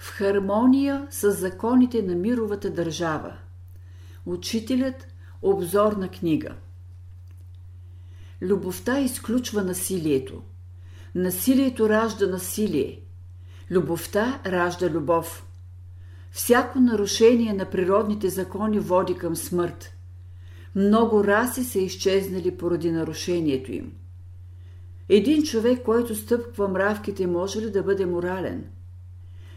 в хармония с законите на мировата държава. Учителят – обзорна книга. Любовта изключва насилието. Насилието ражда насилие. Любовта ражда любов. Всяко нарушение на природните закони води към смърт. Много раси са изчезнали поради нарушението им. Един човек, който стъпква мравките, може ли да бъде морален?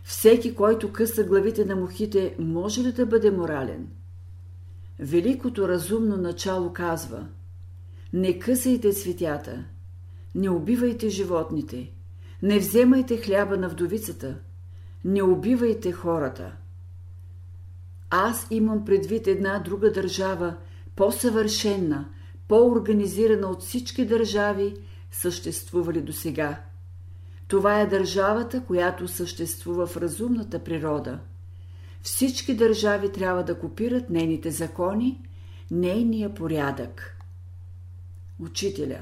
Всеки, който къса главите на мухите, може ли да бъде морален? Великото разумно начало казва Не късайте цветята, не убивайте животните, не вземайте хляба на вдовицата, не убивайте хората. Аз имам предвид една друга държава, по-съвършенна, по-организирана от всички държави, съществували до сега. Това е държавата, която съществува в разумната природа. Всички държави трябва да копират нейните закони, нейния порядък. Учителя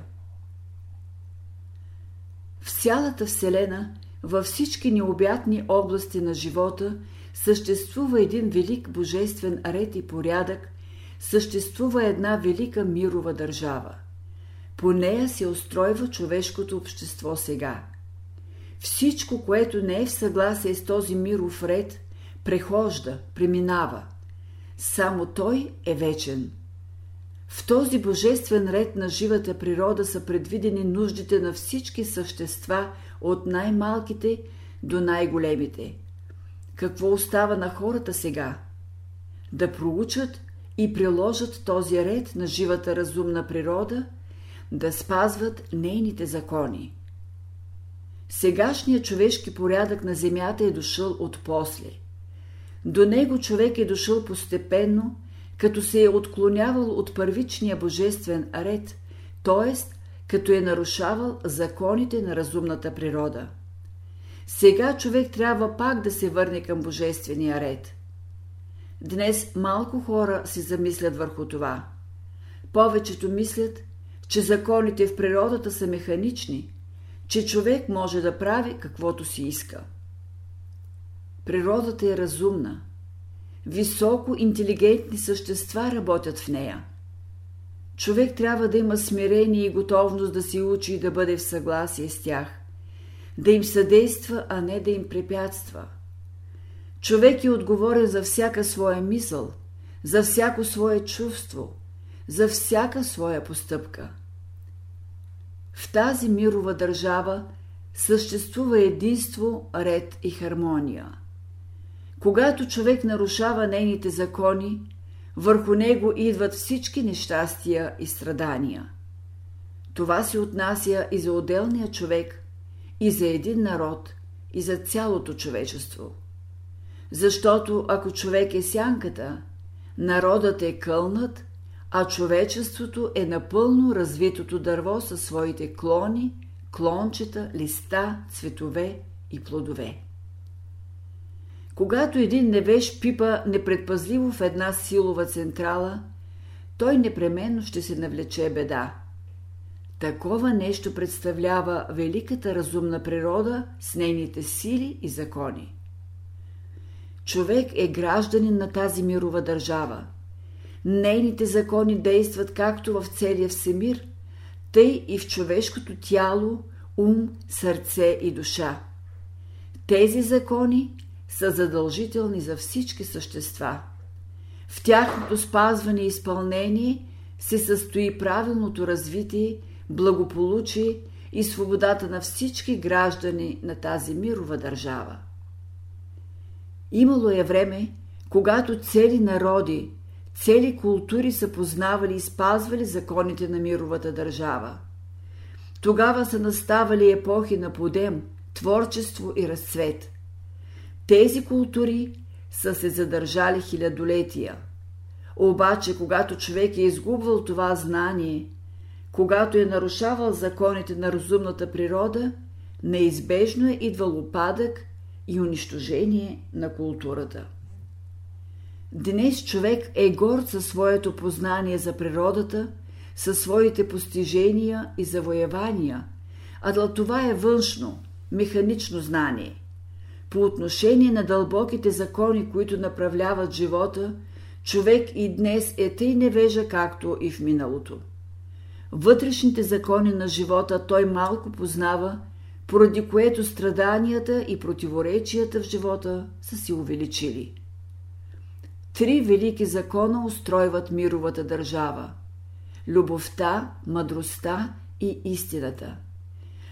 В цялата Вселена, във всички необятни области на живота, съществува един велик божествен ред и порядък, съществува една велика мирова държава. По нея се устройва човешкото общество сега. Всичко, което не е в съгласие с този миров ред, прехожда, преминава. Само той е вечен. В този божествен ред на живата природа са предвидени нуждите на всички същества, от най-малките до най-големите. Какво остава на хората сега? Да проучат и приложат този ред на живата разумна природа, да спазват нейните закони. Сегашният човешки порядък на Земята е дошъл от после. До него човек е дошъл постепенно, като се е отклонявал от първичния божествен ред, т.е. като е нарушавал законите на разумната природа. Сега човек трябва пак да се върне към божествения ред. Днес малко хора си замислят върху това. Повечето мислят, че законите в природата са механични – че човек може да прави каквото си иска. Природата е разумна. Високо интелигентни същества работят в нея. Човек трябва да има смирение и готовност да си учи и да бъде в съгласие с тях, да им съдейства, а не да им препятства. Човек е отговорен за всяка своя мисъл, за всяко свое чувство, за всяка своя постъпка – в тази мирова държава съществува единство, ред и хармония. Когато човек нарушава нейните закони, върху него идват всички нещастия и страдания. Това се отнася и за отделния човек, и за един народ, и за цялото човечество. Защото ако човек е сянката, народът е кълнат, а човечеството е напълно развитото дърво със своите клони, клончета, листа, цветове и плодове. Когато един невеж пипа непредпазливо в една силова централа, той непременно ще се навлече беда. Такова нещо представлява великата разумна природа с нейните сили и закони. Човек е гражданин на тази мирова държава – Нейните закони действат както в целия всемир, тъй и в човешкото тяло, ум, сърце и душа. Тези закони са задължителни за всички същества. В тяхното спазване и изпълнение се състои правилното развитие, благополучие и свободата на всички граждани на тази мирова държава. Имало е време, когато цели народи, Цели култури са познавали и спазвали законите на мировата държава. Тогава са наставали епохи на подем, творчество и разцвет. Тези култури са се задържали хилядолетия. Обаче, когато човек е изгубвал това знание, когато е нарушавал законите на разумната природа, неизбежно е идвал опадък и унищожение на културата. Днес човек е горд със своето познание за природата, със своите постижения и завоевания, а това е външно, механично знание. по отношение на дълбоките закони, които направляват живота, човек и днес е тъй невежа, както и в миналото. Вътрешните закони на живота той малко познава, поради което страданията и противоречията в живота са си увеличили. Три велики закона устройват мировата държава – любовта, мъдростта и истината.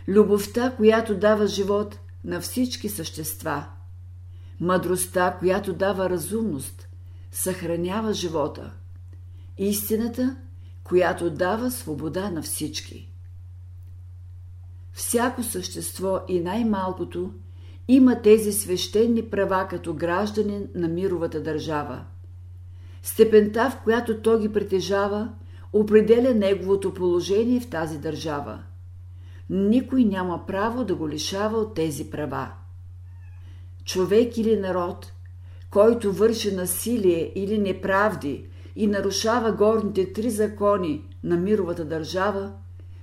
Любовта, която дава живот на всички същества. Мъдростта, която дава разумност, съхранява живота. Истината, която дава свобода на всички. Всяко същество и най-малкото има тези свещени права като гражданин на мировата държава. Степента, в която той ги притежава, определя неговото положение в тази държава. Никой няма право да го лишава от тези права. Човек или народ, който върши насилие или неправди и нарушава горните три закони на мировата държава,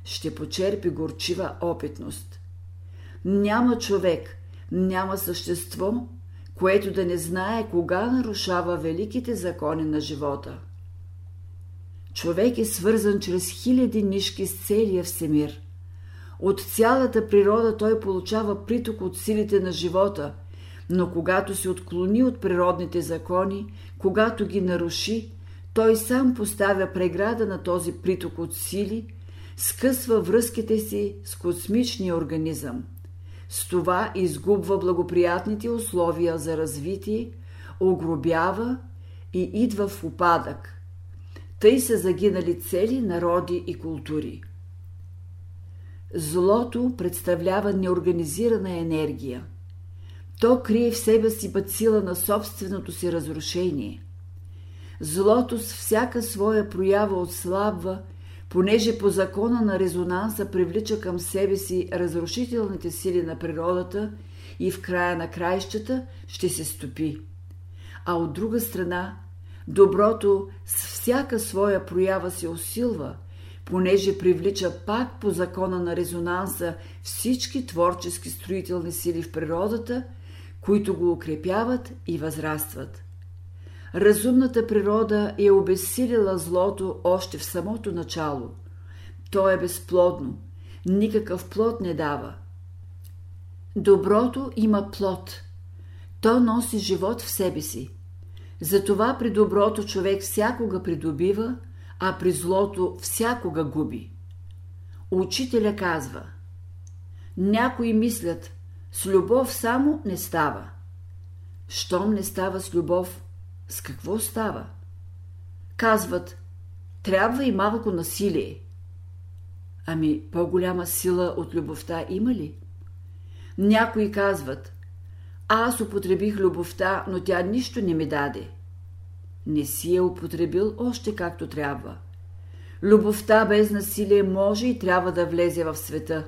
ще почерпи горчива опитност. Няма човек, няма същество, което да не знае кога нарушава великите закони на живота. Човек е свързан чрез хиляди нишки с целия всемир. От цялата природа той получава приток от силите на живота, но когато се отклони от природните закони, когато ги наруши, той сам поставя преграда на този приток от сили, скъсва връзките си с космичния организъм. С това изгубва благоприятните условия за развитие, огробява и идва в упадък. Тъй са загинали цели народи и култури. Злото представлява неорганизирана енергия. То крие в себе си бацила на собственото си разрушение. Злото с всяка своя проява отслабва, понеже по закона на резонанса привлича към себе си разрушителните сили на природата и в края на краищата ще се стопи. А от друга страна, доброто с всяка своя проява се усилва – понеже привлича пак по закона на резонанса всички творчески строителни сили в природата, които го укрепяват и възрастват. Разумната природа е обесилила злото още в самото начало. То е безплодно, никакъв плод не дава. Доброто има плод. То носи живот в себе си. Затова при доброто човек всякога придобива, а при злото всякога губи. Учителя казва Някои мислят, с любов само не става. Щом не става с любов, с какво става? Казват, трябва и малко насилие. Ами по-голяма сила от любовта има ли? Някои казват, аз употребих любовта, но тя нищо не ми даде не си е употребил още както трябва. Любовта без насилие може и трябва да влезе в света.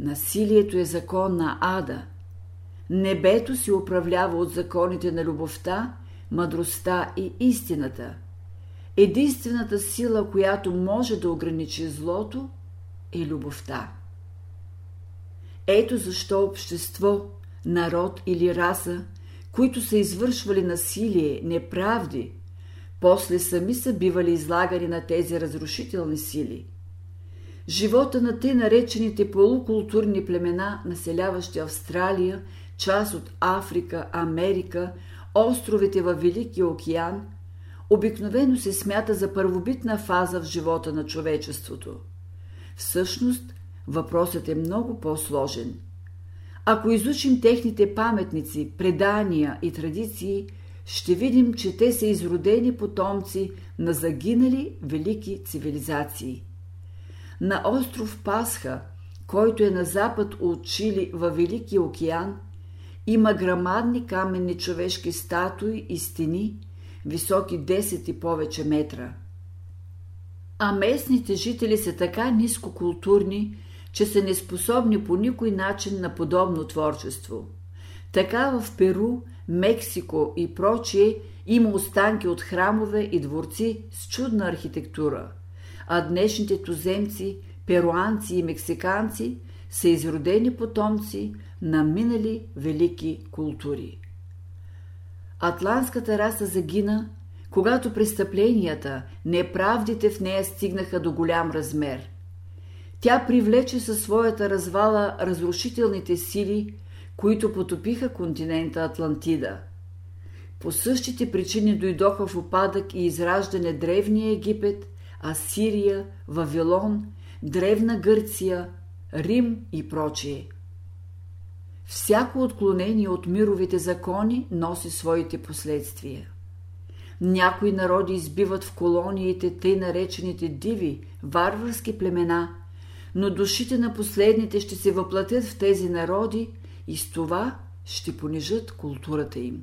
Насилието е закон на ада. Небето се управлява от законите на любовта, мъдростта и истината. Единствената сила, която може да ограничи злото, е любовта. Ето защо общество, народ или раса – които са извършвали насилие, неправди, после сами са бивали излагани на тези разрушителни сили. Живота на те наречените полукултурни племена, населяващи Австралия, част от Африка, Америка, островите във Великия океан, обикновено се смята за първобитна фаза в живота на човечеството. Всъщност, въпросът е много по-сложен – ако изучим техните паметници, предания и традиции, ще видим, че те са изродени потомци на загинали велики цивилизации. На остров Пасха, който е на запад от Чили във Великия океан, има грамадни каменни човешки статуи и стени, високи 10 и повече метра. А местните жители са така нискокултурни, че са неспособни по никой начин на подобно творчество. Така в Перу, Мексико и прочие има останки от храмове и дворци с чудна архитектура, а днешните туземци, перуанци и мексиканци са изродени потомци на минали велики култури. Атлантската раса загина, когато престъпленията, неправдите в нея стигнаха до голям размер. Тя привлече със своята развала разрушителните сили, които потопиха континента Атлантида. По същите причини дойдоха в опадък и израждане Древния Египет, Асирия, Вавилон, Древна Гърция, Рим и прочие. Всяко отклонение от мировите закони носи своите последствия. Някои народи избиват в колониите тъй наречените диви, варварски племена, но душите на последните ще се въплатят в тези народи и с това ще понижат културата им.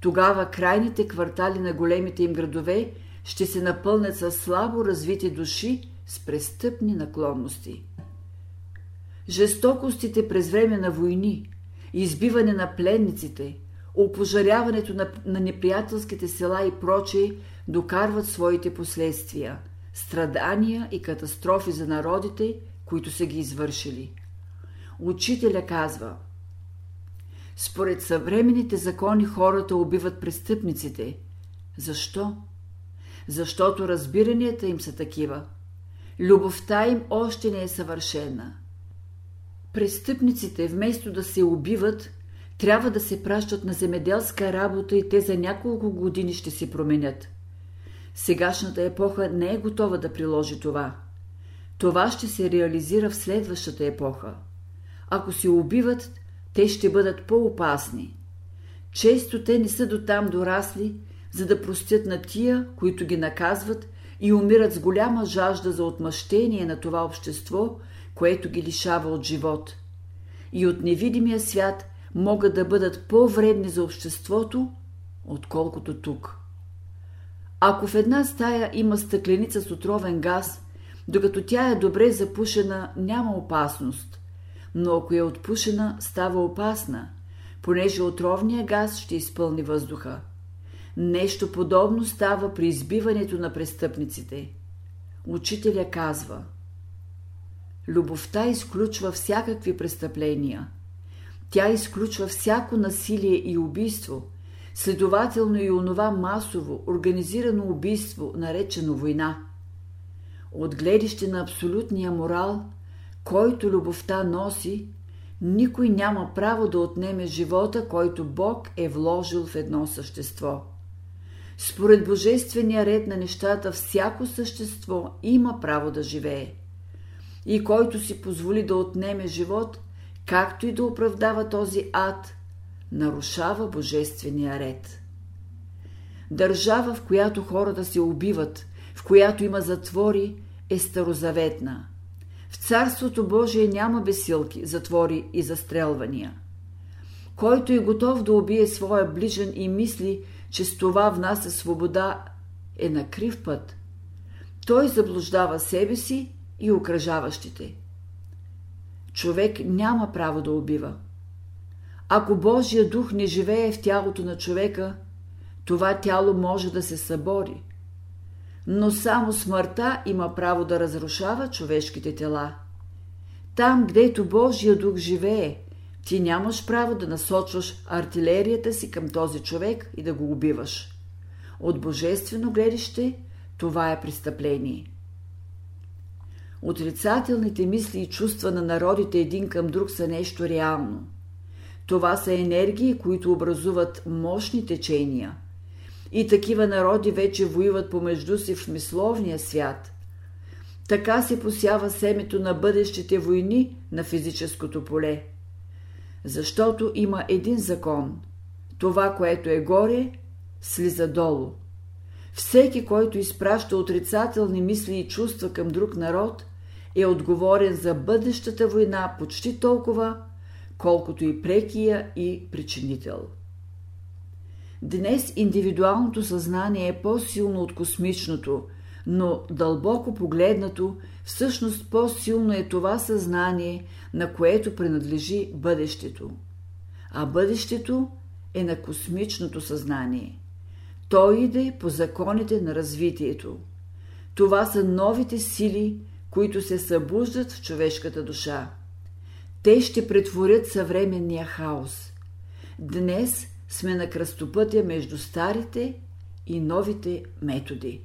Тогава крайните квартали на големите им градове ще се напълнят с слабо развити души с престъпни наклонности. Жестокостите през време на войни, избиване на пленниците, опожаряването на, на неприятелските села и прочее докарват своите последствия – страдания и катастрофи за народите, които са ги извършили. Учителя казва Според съвременните закони хората убиват престъпниците. Защо? Защото разбиранията им са такива. Любовта им още не е съвършена. Престъпниците, вместо да се убиват, трябва да се пращат на земеделска работа и те за няколко години ще се променят. Сегашната епоха не е готова да приложи това. Това ще се реализира в следващата епоха. Ако се убиват, те ще бъдат по-опасни. Често те не са до там дорасли, за да простят на тия, които ги наказват и умират с голяма жажда за отмъщение на това общество, което ги лишава от живот. И от невидимия свят могат да бъдат по-вредни за обществото, отколкото тук. Ако в една стая има стъкленица с отровен газ, докато тя е добре запушена, няма опасност. Но ако е отпушена, става опасна, понеже отровния газ ще изпълни въздуха. Нещо подобно става при избиването на престъпниците. Учителя казва Любовта изключва всякакви престъпления. Тя изключва всяко насилие и убийство, следователно и онова масово, организирано убийство, наречено война. От гледище на абсолютния морал, който любовта носи, никой няма право да отнеме живота, който Бог е вложил в едно същество. Според божествения ред на нещата, всяко същество има право да живее. И който си позволи да отнеме живот, както и да оправдава този ад, нарушава божествения ред. Държава, в която хората се убиват, в която има затвори, е старозаветна. В Царството Божие няма бесилки, затвори и застрелвания. Който е готов да убие своя ближен и мисли, че с това внася свобода, е на крив път. Той заблуждава себе си и окръжаващите. Човек няма право да убива. Ако Божия дух не живее в тялото на човека, това тяло може да се събори. Но само смъртта има право да разрушава човешките тела. Там, гдето Божия дух живее, ти нямаш право да насочваш артилерията си към този човек и да го убиваш. От божествено гледище това е престъпление. Отрицателните мисли и чувства на народите един към друг са нещо реално. Това са енергии, които образуват мощни течения. И такива народи вече воюват помежду си в мисловния свят. Така се посява семето на бъдещите войни на физическото поле – защото има един закон. Това, което е горе, слиза долу. Всеки, който изпраща отрицателни мисли и чувства към друг народ, е отговорен за бъдещата война почти толкова, колкото и прекия и причинител. Днес индивидуалното съзнание е по-силно от космичното, но дълбоко погледнато, всъщност по-силно е това съзнание, на което принадлежи бъдещето. А бъдещето е на космичното съзнание. То иде по законите на развитието. Това са новите сили, които се събуждат в човешката душа. Те ще претворят съвременния хаос. Днес сме на кръстопътя между старите и новите методи.